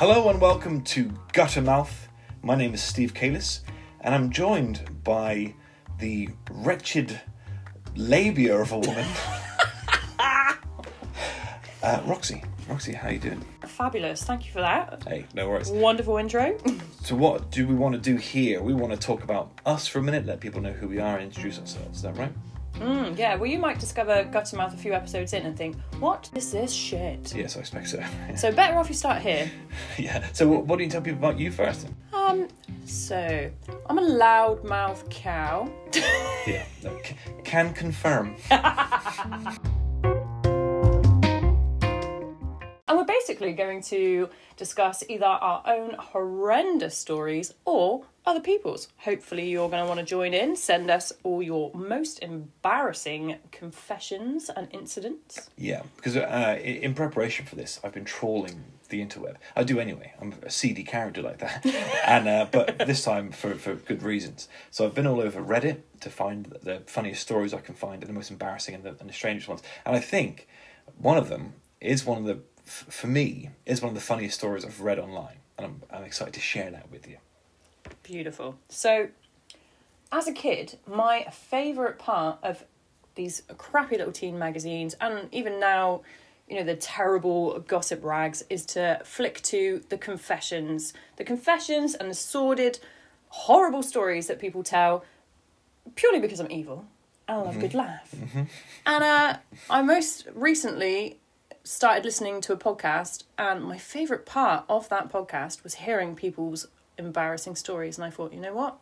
Hello and welcome to Guttermouth. My name is Steve Kalis, and I'm joined by the wretched labia of a woman, uh, Roxy. Roxy, how you doing? Fabulous. Thank you for that. Hey, no worries. Wonderful intro. So, what do we want to do here? We want to talk about us for a minute, let people know who we are, and introduce ourselves. Is that right? Mm, yeah, well, you might discover Guttermouth a few episodes in and think, what is this shit? Yes, I expect so. So, better off you start here. yeah. So, what, what do you tell people about you first? Um, so, I'm a loudmouth cow. Yeah. No, c- can confirm. And we're basically going to discuss either our own horrendous stories or other people's. Hopefully, you're going to want to join in. Send us all your most embarrassing confessions and incidents. Yeah, because uh, in preparation for this, I've been trawling the interweb. I do anyway. I'm a seedy character like that, and uh, but this time for for good reasons. So I've been all over Reddit to find the funniest stories I can find and the most embarrassing and the, and the strangest ones. And I think one of them is one of the for me is one of the funniest stories I've read online, and I'm I'm excited to share that with you. Beautiful. So, as a kid, my favourite part of these crappy little teen magazines, and even now, you know, the terrible gossip rags, is to flick to the confessions. The confessions and the sordid, horrible stories that people tell purely because I'm evil and I love a good laugh. And uh, I most recently started listening to a podcast, and my favourite part of that podcast was hearing people's embarrassing stories. And I thought, you know what?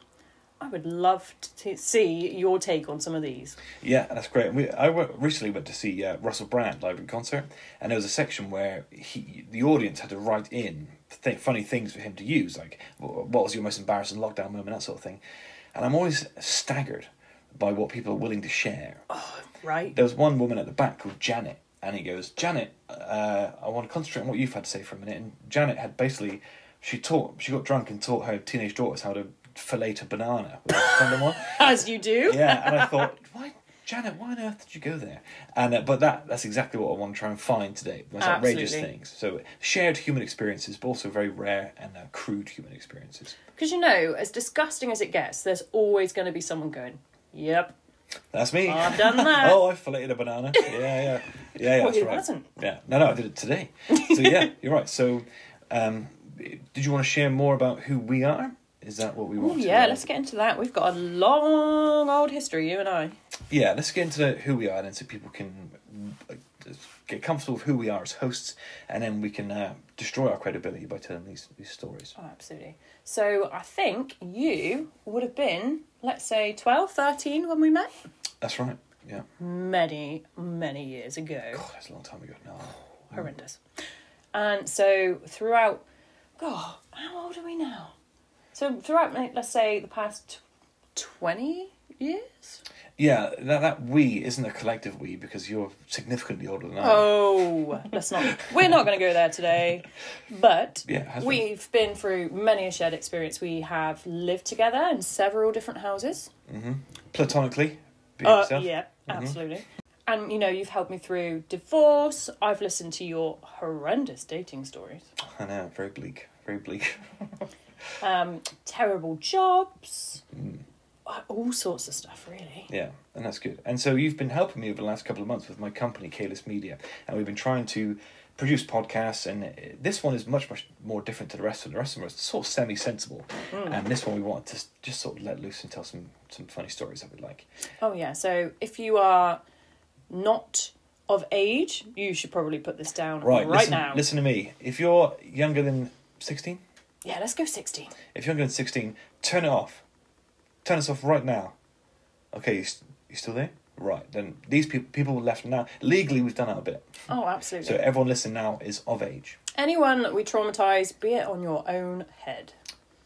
I would love to see your take on some of these. Yeah, that's great. We, I recently went to see uh, Russell Brand live in concert, and there was a section where he, the audience had to write in th- funny things for him to use, like what was your most embarrassing lockdown moment, that sort of thing. And I'm always staggered by what people are willing to share. Right? There was one woman at the back called Janet, and he goes, Janet, uh, I want to concentrate on what you've had to say for a minute. And Janet had basically, she taught, she got drunk and taught her teenage daughters how to fillet a banana with a condom on. As you do. Yeah, and I thought, why, Janet, why on earth did you go there? And uh, but that that's exactly what I want to try and find today. The most outrageous things. So shared human experiences, but also very rare and uh, crude human experiences. Because you know, as disgusting as it gets, there's always going to be someone going, yep, That's me. I've done that. oh, I filleted a banana. Yeah, yeah, yeah, yeah. Well, that's right. Yeah, no, no, I did it today. So yeah, you're right. So, um, did you want to share more about who we are? Is that what we want? to, yeah, let's get into that. We've got a long old history, you and I. Yeah, let's get into who we are then, so people can uh, get comfortable with who we are as hosts, and then we can uh, destroy our credibility by telling these these stories. Oh, absolutely. So I think you would have been, let's say, 12, 13 when we met. That's right. Yeah. Many, many years ago. God, that's a long time ago now. Horrendous. And so throughout, God, how old are we now? So throughout, let's say, the past 20 years? Yeah, that that we isn't a collective we because you're significantly older than I. am. Oh, let's not. We're not going to go there today. But Yeah, has been. we've been through many a shared experience. We have lived together in several different houses. Platonically, be Uh, yeah, absolutely. And you know, you've helped me through divorce. I've listened to your horrendous dating stories, I know, very bleak, very bleak. um, terrible jobs, Mm. Uh, all sorts of stuff, really. Yeah, and that's good. And so you've been helping me over the last couple of months with my company, Kalis Media, and we've been trying to produce podcasts. And uh, this one is much, much more different to the rest of. The rest of them It's sort of semi-sensible, and this one we want to just sort of let loose and tell some some funny stories that we like. Oh yeah. So if you are not of age, you should probably put this down Right, right listen, now. Listen to me. If you're younger than sixteen, Yeah, let's go sixteen. if you're younger than sixteen, turn it off. Turn us off right now. Okay, you, s- you still there? Right. Then these people people left now. Legally, we've done out a bit. Oh, absolutely. So everyone listening now is of age. Anyone that we traumatise, be it on your own head.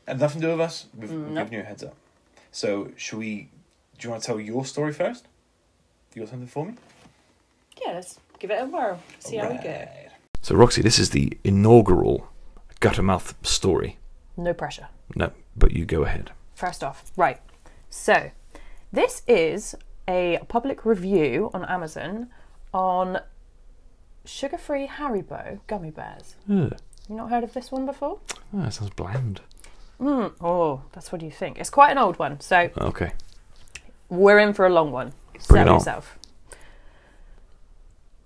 And nothing to do with us. We've, no. given you a heads up. So should we? Do you want to tell your story first? You got something for me? Yeah, let's give it a whirl. See how we go. So Roxy, this is the inaugural Guttermouth story. No pressure. No, but you go ahead. First off, right. So, this is a public review on Amazon on sugar-free Haribo gummy bears. You not heard of this one before? Oh, that sounds bland. Mm. Oh, that's what you think. It's quite an old one, so Okay. we're in for a long one. Bring it on. yourself.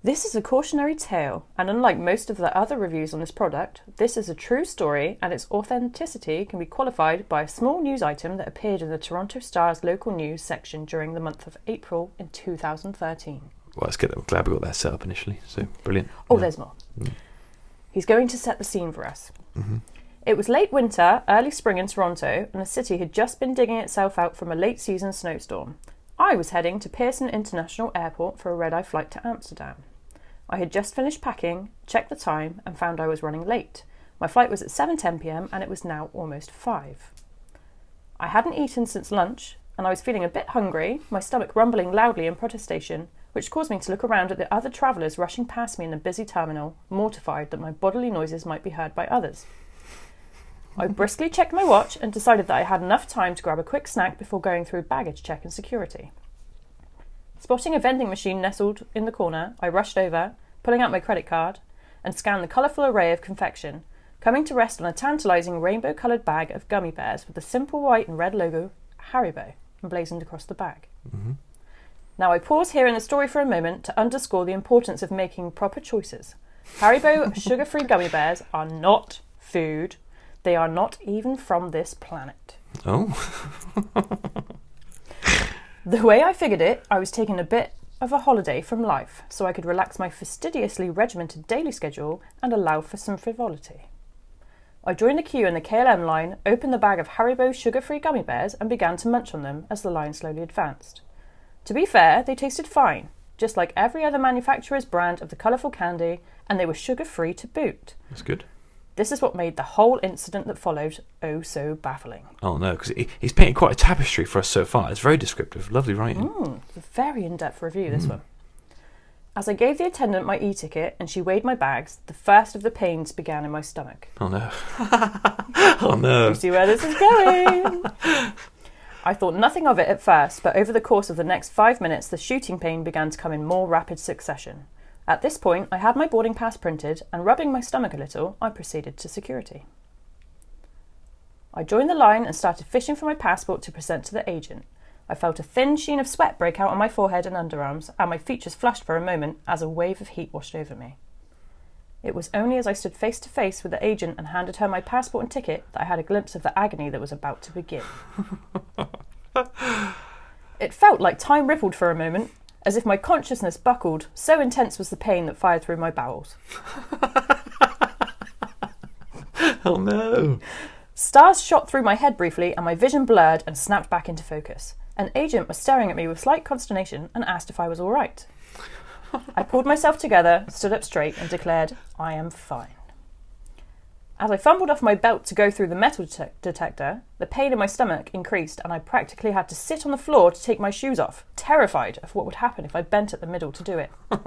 This is a cautionary tale, and unlike most of the other reviews on this product, this is a true story and its authenticity can be qualified by a small news item that appeared in the Toronto Star's local news section during the month of April in 2013. Well, let's get. I'm glad we got that set up initially. So brilliant. Oh, Yeah. there's more. He's going to set the scene for us. Mhm. It was late winter, early spring in Toronto, and the city had just been digging itself out from a late season snowstorm. I was heading to Pearson International Airport for a red eye flight to Amsterdam. I had just finished packing, checked the time, and found I was running late. My flight was at 7:10 p.m. and it was now almost 5. I hadn't eaten since lunch, and I was feeling a bit hungry, my stomach rumbling loudly in protestation, which caused me to look around at the other travellers rushing past me in the busy terminal, mortified that my bodily noises might be heard by others. I briskly checked my watch and decided that I had enough time to grab a quick snack before going through baggage check and security. Spotting a vending machine nestled in the corner, I rushed over, pulling out my credit card, and scanned the colourful array of confection, coming to rest on a tantalising rainbow coloured bag of gummy bears with the simple white and red logo Haribo emblazoned across the bag. Mm-hmm. Now, I pause here in the story for a moment to underscore the importance of making proper choices. Haribo sugar free gummy bears are not food, they are not even from this planet. Oh, The way I figured it, I was taking a bit of a holiday from life so I could relax my fastidiously regimented daily schedule and allow for some frivolity. I joined the queue in the KLM line, opened the bag of Haribo sugar free gummy bears, and began to munch on them as the line slowly advanced. To be fair, they tasted fine, just like every other manufacturer's brand of the colourful candy, and they were sugar free to boot. that's good. This is what made the whole incident that followed oh so baffling. Oh no, because he, he's painted quite a tapestry for us so far. It's very descriptive. Lovely writing. Mm, very in depth review, this one. As I gave the attendant my e ticket and she weighed my bags, the first of the pains began in my stomach. Oh no. oh no. You see where this is going? I thought nothing of it at first, but over the course of the next five minutes, the shooting pain began to come in more rapid succession. At this point, I had my boarding pass printed, and rubbing my stomach a little, I proceeded to security. I joined the line and started fishing for my passport to present to the agent. I felt a thin sheen of sweat break out on my forehead and underarms, and my features flushed for a moment as a wave of heat washed over me. It was only as I stood face to face with the agent and handed her my passport and ticket that I had a glimpse of the agony that was about to begin. it felt like time rippled for a moment, as if my consciousness buckled, so intense was the pain that fired through my bowels. Oh no. Stars shot through my head briefly, and my vision blurred and snapped back into focus. An agent was staring at me with slight consternation and asked if I was all right. I pulled myself together, stood up straight, and declared, I am fine. As I fumbled off my belt to go through the metal detec- detector, the pain in my stomach increased, and I practically had to sit on the floor to take my shoes off, terrified of what would happen if I bent at the middle to do it.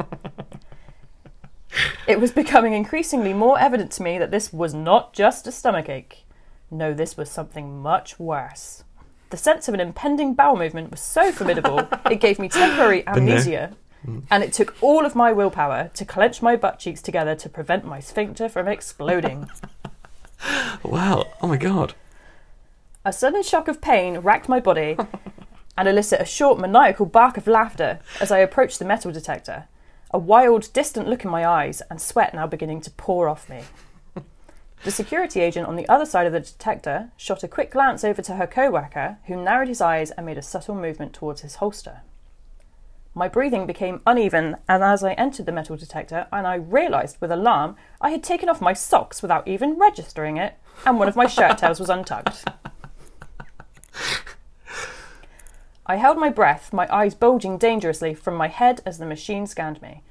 it was becoming increasingly more evident to me that this was not just a stomach ache. No, this was something much worse. The sense of an impending bowel movement was so formidable, it gave me temporary amnesia, mm. and it took all of my willpower to clench my butt cheeks together to prevent my sphincter from exploding. Wow. Oh my god. A sudden shock of pain racked my body and elicit a short, maniacal bark of laughter as I approached the metal detector. A wild, distant look in my eyes and sweat now beginning to pour off me. The security agent on the other side of the detector shot a quick glance over to her co-worker, who narrowed his eyes and made a subtle movement towards his holster. My breathing became uneven, and as I entered the metal detector, and I realised with alarm I had taken off my socks without even registering it, and one of my shirt tails was untucked. I held my breath, my eyes bulging dangerously from my head as the machine scanned me.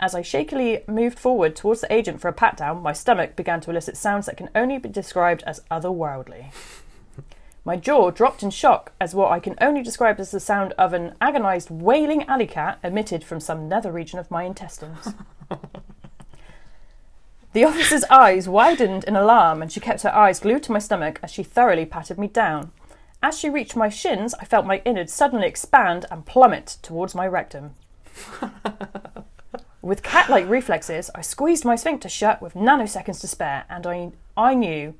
As I shakily moved forward towards the agent for a pat down, my stomach began to elicit sounds that can only be described as otherworldly. My jaw dropped in shock as what I can only describe as the sound of an agonised wailing alley cat emitted from some nether region of my intestines. The officer's eyes widened in alarm, and she kept her eyes glued to my stomach as she thoroughly patted me down. As she reached my shins, I felt my innards suddenly expand and plummet towards my rectum. With cat like reflexes, I squeezed my sphincter shut with nanoseconds to spare, and I, I knew,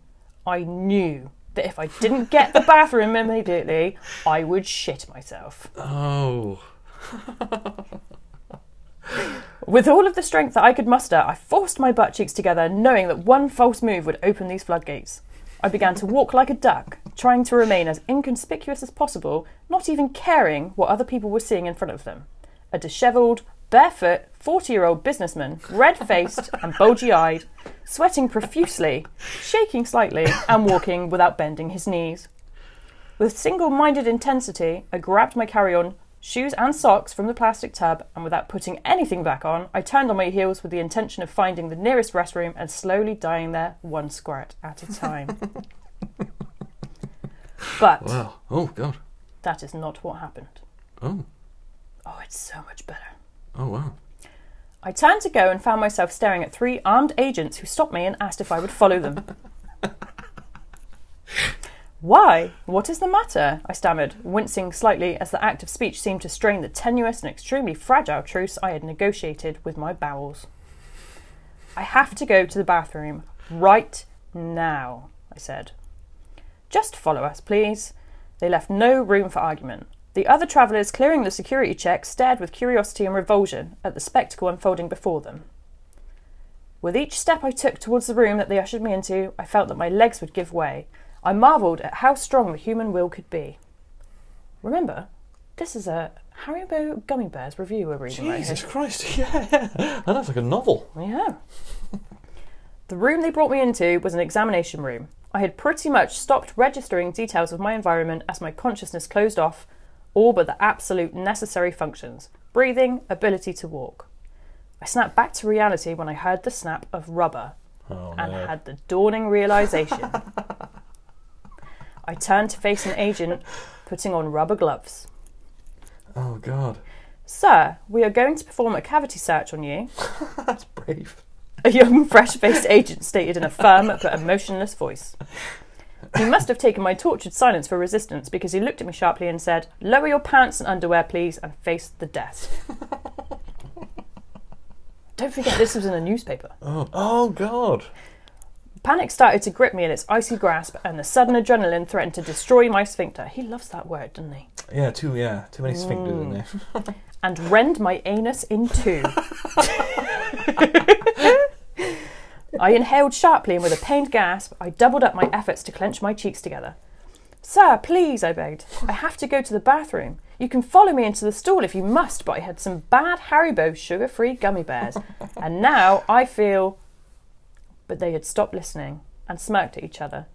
I knew that if I didn't get the bathroom immediately, I would shit myself. Oh. With all of the strength that I could muster, I forced my butt cheeks together, knowing that one false move would open these floodgates. I began to walk like a duck, trying to remain as inconspicuous as possible, not even caring what other people were seeing in front of them. A dishevelled, barefoot, 40 year old businessman, red faced and bulgy eyed, sweating profusely, shaking slightly, and walking without bending his knees. With single minded intensity, I grabbed my carry on, shoes and socks from the plastic tub, and without putting anything back on, I turned on my heels with the intention of finding the nearest restroom and slowly dying there one squirt at a time. but Wow. Oh God. that is not what happened. Oh. Oh, it's so much better. Oh wow. I turned to go and found myself staring at three armed agents who stopped me and asked if I would follow them. Why? What is the matter? I stammered, wincing slightly as the act of speech seemed to strain the tenuous and extremely fragile truce I had negotiated with my bowels. I have to go to the bathroom right now, I said. Just follow us, please. They left no room for argument. The other travellers clearing the security check stared with curiosity and revulsion at the spectacle unfolding before them. With each step I took towards the room that they ushered me into, I felt that my legs would give way. I marvelled at how strong the human will could be. Remember, this is a Haribo Gummy Bears review we're reading right here. Jesus Christ. Yeah. yeah. That looks like a novel. Yeah. the room they brought me into was an examination room. I had pretty much stopped registering details of my environment as my consciousness closed off, all but the absolute necessary functions breathing, ability to walk. I snapped back to reality when I heard the snap of rubber Oh and no. had the dawning realization. I turned to face an agent putting on rubber gloves. Oh God. Sir, we are going to perform a cavity search on you. That's brave. A young, fresh faced agent stated in a firm but emotionless voice. He must have taken my tortured silence for resistance because he looked at me sharply and said, Lower your pants and underwear, please, and face the desk. Don't forget, this was in a newspaper. Oh. Oh God. Panic started to grip me in its icy grasp, and the sudden adrenaline threatened to destroy my sphincter. He loves that word, doesn't he? Yeah. Too. Yeah. Too many sphincters in there. Mm. and rend my anus in two. I inhaled sharply, and with a pained gasp, I doubled up my efforts to clench my cheeks together. Sir, please, I begged. I have to go to the bathroom. You can follow me into the stall if you must, but I had some bad Haribo sugar free gummy bears, and now I feel. But they had stopped listening and smirked at each other.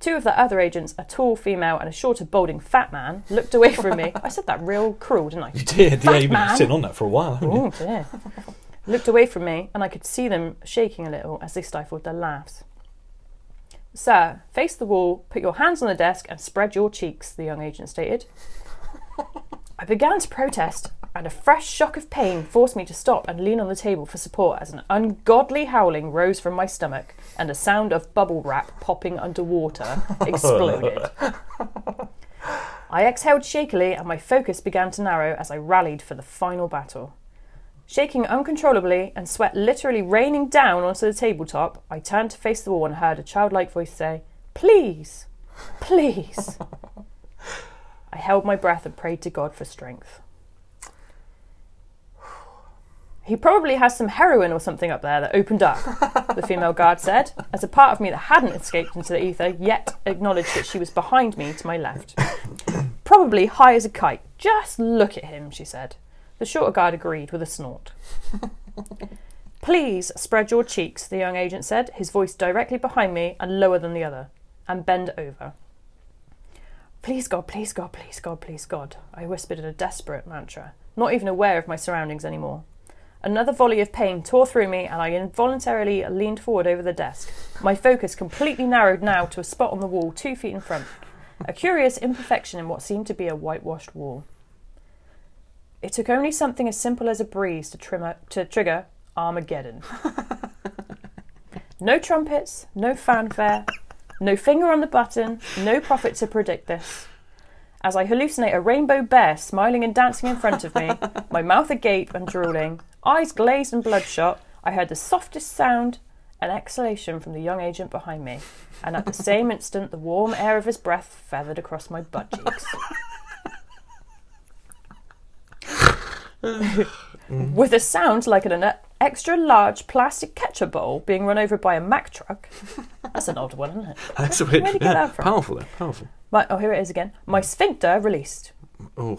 Two of the other agents, a tall female and a shorter, balding fat man, looked away from me. I said that real cruel, didn't I? You did. Yeah. You've been man. sitting on that for a while, haven't you? Oh dear. Looked away from me, and I could see them shaking a little as they stifled their laughs. Sir, face the wall, put your hands on the desk, and spread your cheeks, the young agent stated. I began to protest, and a fresh shock of pain forced me to stop and lean on the table for support as an ungodly howling rose from my stomach and a sound of bubble wrap popping underwater exploded. I exhaled shakily, and my focus began to narrow as I rallied for the final battle. Shaking uncontrollably and sweat literally raining down onto the tabletop, I turned to face the wall and heard a childlike voice say, Please, please. I held my breath and prayed to God for strength. He probably has some heroin or something up there that opened up, the female guard said, as a part of me that hadn't escaped into the ether yet acknowledged that she was behind me to my left. Probably high as a kite. Just look at him, she said. The shorter guard agreed with a snort. Please spread your cheeks, the young agent said, his voice directly behind me and lower than the other, and bend over. Please God, please God, please God, please God, I whispered in a desperate mantra, not even aware of my surroundings anymore. Another volley of pain tore through me, and I involuntarily leaned forward over the desk. My focus completely narrowed now to a spot on the wall two feet in front, a curious imperfection in what seemed to be a whitewashed wall. It took only something as simple as a breeze to, trimmer, to trigger Armageddon. no trumpets, no fanfare, no finger on the button, no prophet to predict this. As I hallucinate a rainbow bear smiling and dancing in front of me, my mouth agape and drooling, Eyes glazed and bloodshot, I heard the softest sound, an exhalation from the young agent behind me, and at the same instant the warm air of his breath feathered across my butt cheeks. With a sound like an extra large plastic ketchup bowl being run over by a Mack truck. That's an odd one, isn't it? That's a bit Where'd you get yeah, that from? powerful. Though, powerful. My, oh, here it is again. My sphincter released. Oh,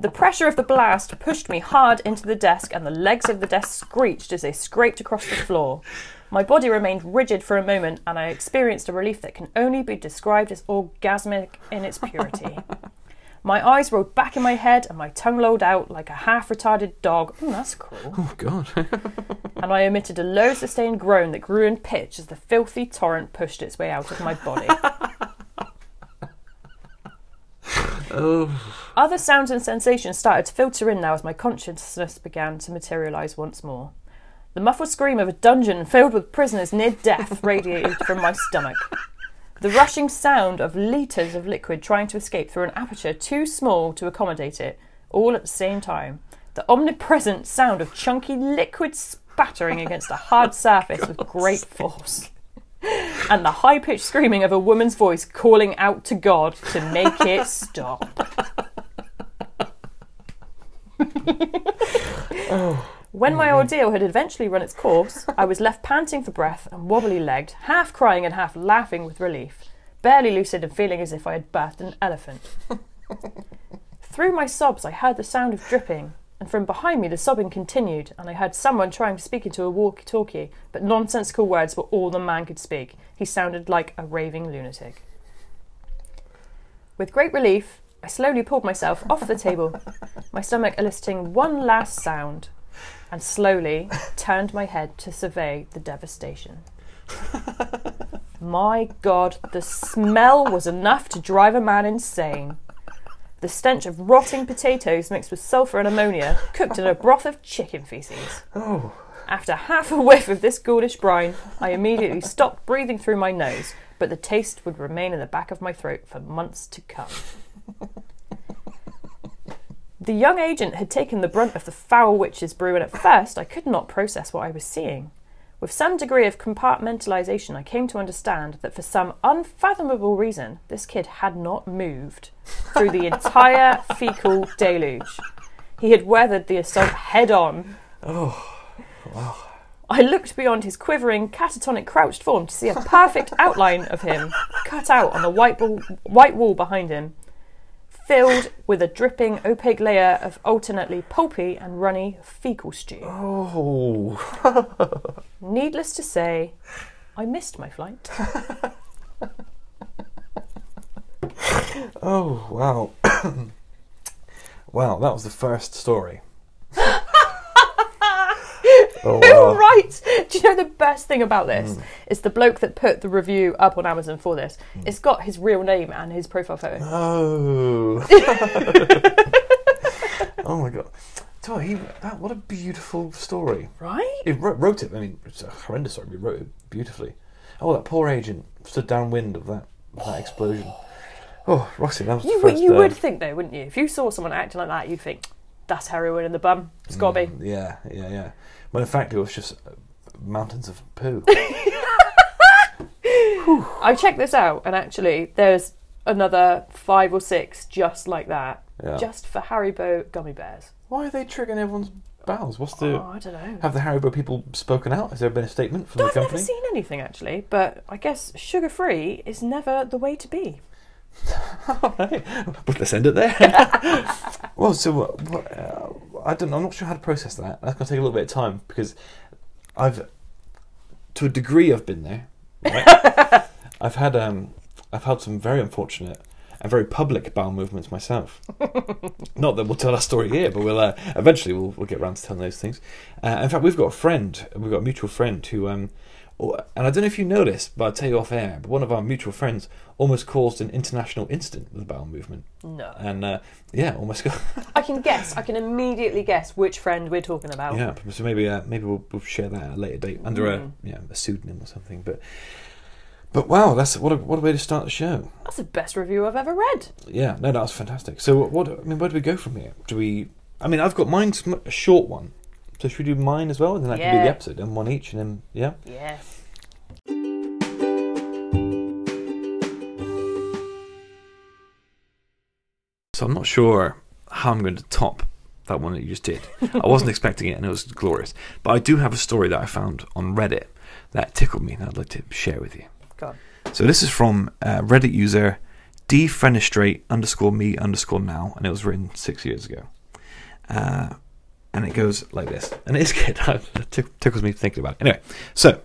The pressure of the blast pushed me hard into the desk, and the legs of the desk screeched as they scraped across the floor. My body remained rigid for a moment, and I experienced a relief that can only be described as orgasmic in its purity. My eyes rolled back in my head, and my tongue lolled out like a half retarded dog. Oh, that's cruel. oh God. And I emitted a low sustained groan that grew in pitch as the filthy torrent pushed its way out of my body. oh, Other sounds and sensations started to filter in now as my consciousness began to materialise once more. The muffled scream of a dungeon filled with prisoners near death radiated from my stomach. The rushing sound of litres of liquid trying to escape through an aperture too small to accommodate it, all at the same time. The omnipresent sound of chunky liquid spattering against a hard oh surface with great force. And the high pitched screaming of a woman's voice calling out to God to make it stop. Oh. When my mm-hmm. ordeal had eventually run its course, I was left panting for breath and wobbly legged, half crying and half laughing with relief, barely lucid and feeling as if I had birthed an elephant. Through my sobs, I heard the sound of dripping, and from behind me the sobbing continued, and I heard someone trying to speak into a walkie talkie, but nonsensical words were all the man could speak. He sounded like a raving lunatic. With great relief, I slowly pulled myself off the table, my stomach eliciting one last sound, and slowly turned my head to survey the devastation. My God, the smell was enough to drive a man insane. The stench of rotting potatoes mixed with sulphur and ammonia, cooked in a broth of chicken feces. oh. After half a whiff of this ghoulish brine, I immediately stopped breathing through my nose, but the taste would remain in the back of my throat for months to come. The young agent had taken the brunt of the foul witch's brew, and at first I could not process what I was seeing. With some degree of compartmentalization, I came to understand that for some unfathomable reason, this kid had not moved through the entire fecal deluge. He had weathered the assault head on. Oh. Wow. I looked beyond his quivering, catatonic, crouched form to see a perfect outline of him cut out on the white wall, white wall behind him, filled with a dripping, opaque layer of alternately pulpy and runny fecal stew. Oh. Needless to say, I missed my flight. Oh, wow. wow, that was the first story. oh, wow. right! Do you know the best thing about this? It's the bloke that put the review up on Amazon for this. It's got his real name and his profile photo. Oh. oh my god. So he, that, what a beautiful story. Right? He wrote, wrote it, I mean, it's a horrendous story, but he wrote it beautifully. Oh, that poor agent stood downwind of that, that explosion. Oh, Roxy, that was you, first You uh, would think though, wouldn't you? If you saw someone acting like that, you'd think, that's heroin in the bum. It's got to be. Yeah, yeah, yeah. When in fact it was just uh, mountains of poo. I checked this out, and actually, there's another five or six just like that, Yeah. just for Haribo gummy bears. Why are they triggering everyone's bowels? What's the... Oh, I don't know. Have the Haribo people spoken out? Has there been a statement from the I've the never seen anything actually, but I guess sugar free is never the way to be. Alright, but let's end it there. well, so uh, what, uh, I don't. I'm not sure how to process that. That's going to take a little bit of time because I've, to a degree, I've been there. Right? I've had um, I've had some very unfortunate and very public bowel movements myself. not that we'll tell our story here, but we'll uh, eventually we'll, we'll get around to telling those things. Uh, in fact, we've got a friend, we've got a mutual friend who um, and I don't know if you know this, but I'll tell you off air. But one of our mutual friends almost caused an international incident with the bowel movement, No. and uh, yeah, almost got I can guess. I can immediately guess which friend we're talking about. yeah. So maybe uh, maybe we'll, we'll share that at a later date under Mm. a yeah a pseudonym or something. But but wow, that's what a what a way to start the show. That's the best review I've ever read. Yeah, no, that was fantastic. So what, what I mean, where do we go from here? Do we? I mean, I've got mine's a short one, So should we do mine as well, and then that can be the episode, and one each, and then yeah. Yeah. So I'm not sure how I'm going to top that one that you just did. I wasn't expecting it, and it was glorious. But I do have a story that I found on Reddit that tickled me, and I'd like to share with you. Go on. So this is from uh, Reddit user defenestrate underscore me underscore now, and it was written six years ago. Uh, and it goes like this, and it is good. it tick- tickles me thinking about it. Anyway, so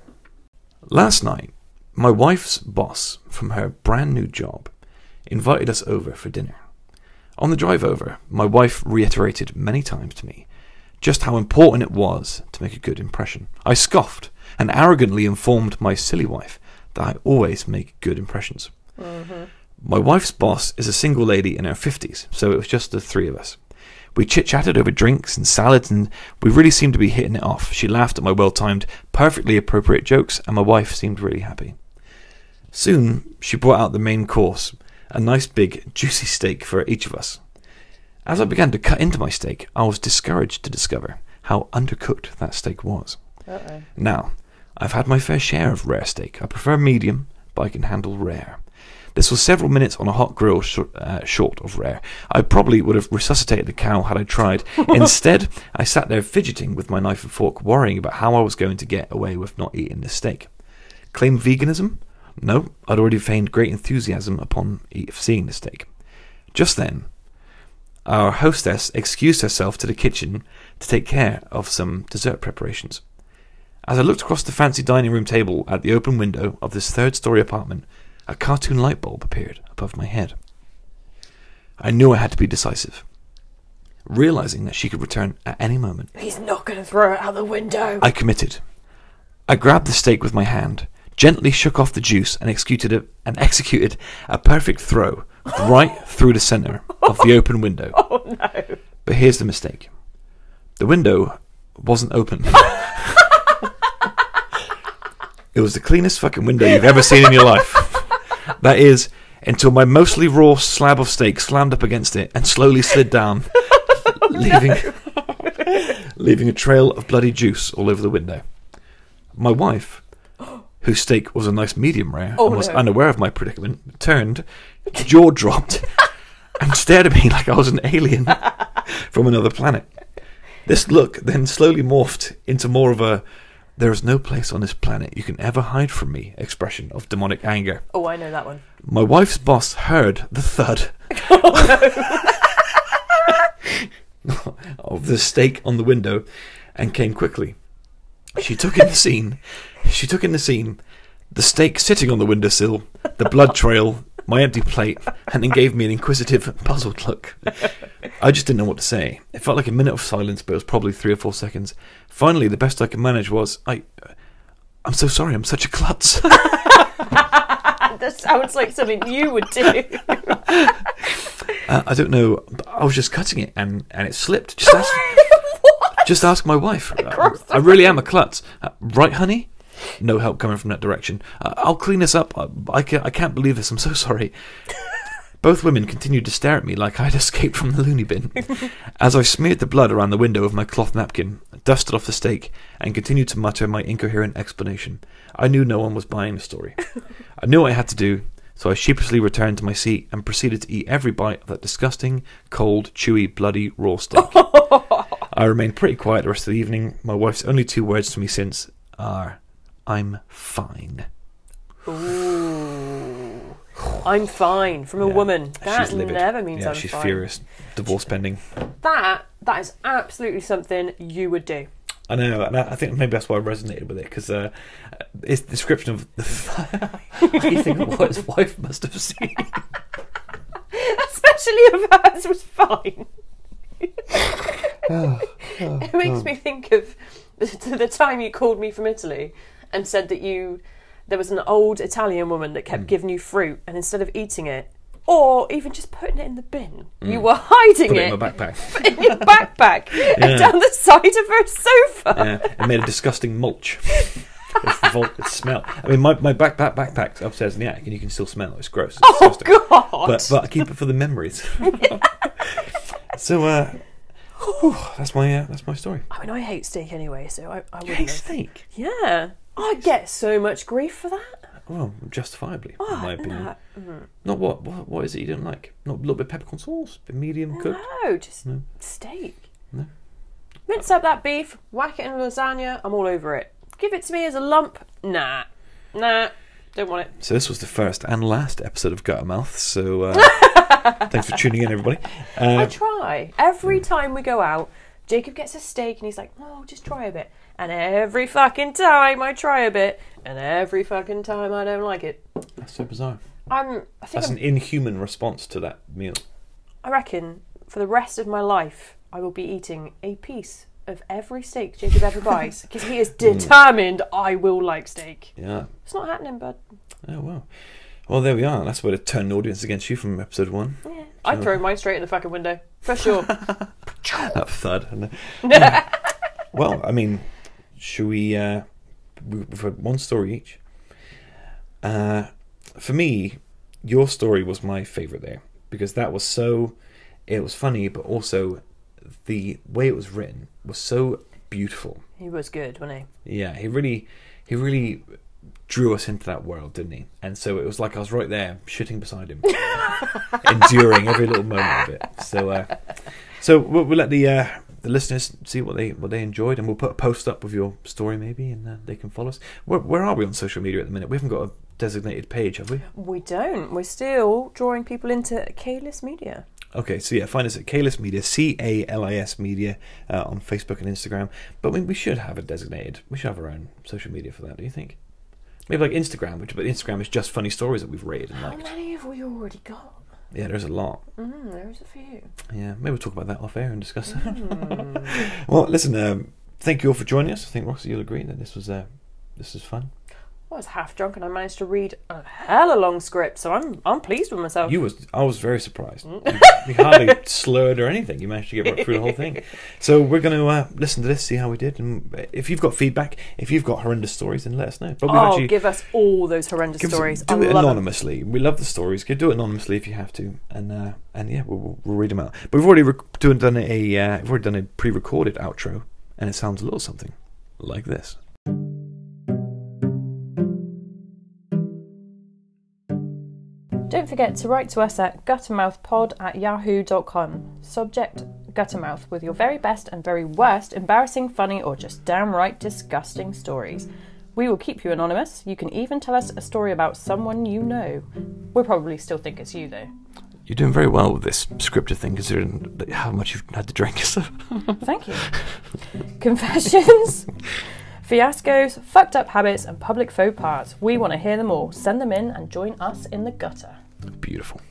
last night, my wife's boss from her brand new job invited us over for dinner. On the drive over, my wife reiterated many times to me just how important it was to make a good impression. I scoffed and arrogantly informed my silly wife that I always make good impressions. Mm-hmm. My wife's boss is a single lady in her 50s, so it was just the three of us. We chit chatted over drinks and salads, and we really seemed to be hitting it off. She laughed at my well timed, perfectly appropriate jokes, and my wife seemed really happy. Soon, she brought out the main course a nice big, juicy steak for each of us. As I began to cut into my steak, I was discouraged to discover how undercooked that steak was. Uh-oh. Now, I've had my fair share of rare steak. I prefer medium, but I can handle rare. This was several minutes on a hot grill sh- uh, short of rare. I probably would have resuscitated the cow had I tried. Instead, I sat there fidgeting with my knife and fork, worrying about how I was going to get away with not eating the steak. Claim veganism? No, I'd already feigned great enthusiasm upon seeing the steak. Just then, our hostess excused herself to the kitchen to take care of some dessert preparations. As I looked across the fancy dining room table at the open window of this third story apartment, a cartoon light bulb appeared above my head. I knew I had to be decisive. Realizing that she could return at any moment, He's not going to throw it out the window. I committed. I grabbed the steak with my hand, gently shook off the juice, and executed a, and executed a perfect throw right through the center of the open window. oh no. But here's the mistake. The window wasn't open. it was the cleanest fucking window you've ever seen in your life. That is, until my mostly raw slab of steak slammed up against it and slowly slid down, leaving leaving a trail of bloody juice all over the window. My wife, whose steak was a nice medium rare Oh, and was no. unaware of my predicament, turned, jaw dropped, and stared at me like I was an alien from another planet. This look then slowly morphed into more of a there is no place on this planet you can ever hide from me expression of demonic anger. Oh, I know that one. My wife's boss heard the thud of the steak on the window and came quickly. She took in the scene. She took in the scene, the steak sitting on the windowsill, the blood trail, my empty plate, and then gave me an inquisitive, puzzled look. I just didn't know what to say. It felt like a minute of silence, but it was probably three or four seconds. Finally, the best I could manage was, "I, I'm so sorry. I'm such a klutz." That sounds like something you would do. Uh, I don't know. I was just cutting it and, and it slipped. Just ask, just ask my wife. Uh, I really am a klutz. Uh, right, honey? No help coming from that direction. Uh, I'll clean this up. I, I, ca- I can't believe this. I'm so sorry. Both women continued to stare at me like I'd escaped from the loony bin. As I smeared the blood around the window with my cloth napkin, dusted off the steak, and continued to mutter my incoherent explanation, I knew no one was buying the story. I knew what I had to do, so I sheepishly returned to my seat and proceeded to eat every bite of that disgusting, cold, chewy, bloody raw steak. I remained pretty quiet the rest of the evening. My wife's only two words to me since are, I'm fine. Ooh. I'm fine from a Yeah. woman. That never means yeah, I'm she's fine. furious. Divorce pending. That that is absolutely something you would do. I know, and I think maybe that's why I resonated with it because uh, its description of the you think of what his wife must have seen. Especially if hers was fine. it makes me think of the, time you called me from Italy and said that you there was an old Italian woman that Hmm. kept giving you fruit and instead of eating it or even just putting it in the bin, you were hiding Hmm. Put it it in my backpack. in your backpack and down the side of her sofa. Yeah, it made a disgusting mulch. It's the vol- it smell. I mean, my, my backpack backpack's upstairs in the attic, and you can still smell it. It's gross. It's Oh disgusting. God! But but I keep it for the memories. So uh, Whew, that's my uh, that's my story. I mean, I hate steak anyway, so I, I You wouldn't. hate have- steak? Yeah, I get so much grief for that. Well, justifiably, in Oh, my opinion. no, mm, Not what, what what is it you don't like? Not a little bit of peppercorn sauce, but medium cooked. no, just No. steak. No. Mince up that beef, whack it in lasagna. I'm all over it. Give it to me as a lump. Nah, nah, don't want it. So this was the first and last episode of Guttermouth. So uh, thanks for tuning in, everybody. I Uh, try every time we go out. Jacob gets a steak and he's like, "Oh, just try a bit." And every fucking time I try a bit, and every fucking time I don't like it. that's so bizarre. I'm. I think. That's I'm, an inhuman response to that meal. I reckon for the rest of my life, I will be eating a piece of every steak Jacob ever buys because he is determined I will like steak. Yeah. It's not happening, bud. Oh wow. Well, there we are. That's where to turn the audience against you from episode one. Yeah. I'd throw mine straight in the fucking window for sure. That thud. well, I mean, should we? Uh, we- we've had one story each. Uh, for me, your story was my favourite there because that was so. It was funny, but also the way it was written was so beautiful. he was good, wasn't he? Yeah, he really, he really drew us into that world, didn't he? And so it was like I was right there, shitting beside him, enduring every little moment of it. So, uh, so we'll, we'll let the uh, the listeners see what they what they enjoyed, and we'll put a post up with your story maybe, and uh, they can follow us. Where, where are we on social media at the minute? We haven't got a designated page, have we? We don't. We're still drawing people into Kalis media. Okay, so yeah, find us at Kalis Media, C A L I S Media, uh, on Facebook and Instagram. But we, we should have a designated. We should have our own social media for that. Do you think? Maybe like Instagram, which but Instagram is just funny stories that we've rated and How liked. many have we already got? Yeah, there's a lot. Mm, there's a few. Yeah, maybe we'll talk about that off air and discuss it. Mm. well, listen, um, thank you all for joining us. I think Roxy, you'll agree that this was uh, this was fun. I was half drunk and I managed to read a hella long script, so I'm I'm pleased with myself. You was I was very surprised. Mm. You, you hardly slurred or anything. You managed to get right through the whole thing. So we're going to uh, listen to this, see how we did, and if you've got feedback, if you've got horrendous stories, then let us know. But we've oh, actually give us all those horrendous Give us- stories. Do I it anonymously. We love the stories. Go do it anonymously if you have to, and uh, and yeah, we'll, we'll- we'll read them out. But we've already rec- done a uh, we've already done a pre-recorded outro, and it sounds a little something like this. Don't forget to write to us at guttermouthpod at yahoo.com. Subject Guttermouth with your very best and very worst embarrassing, funny, or just downright disgusting stories. We will keep you anonymous. You can even tell us a story about someone you know. We'll probably still think it's you, though. You're doing very well with this scripted thing, considering how much you've had to drink. Thank you. Confessions, fiascos, fucked up habits, and public faux pas. We want to hear them all. Send them in and join us in the gutter. Beautiful.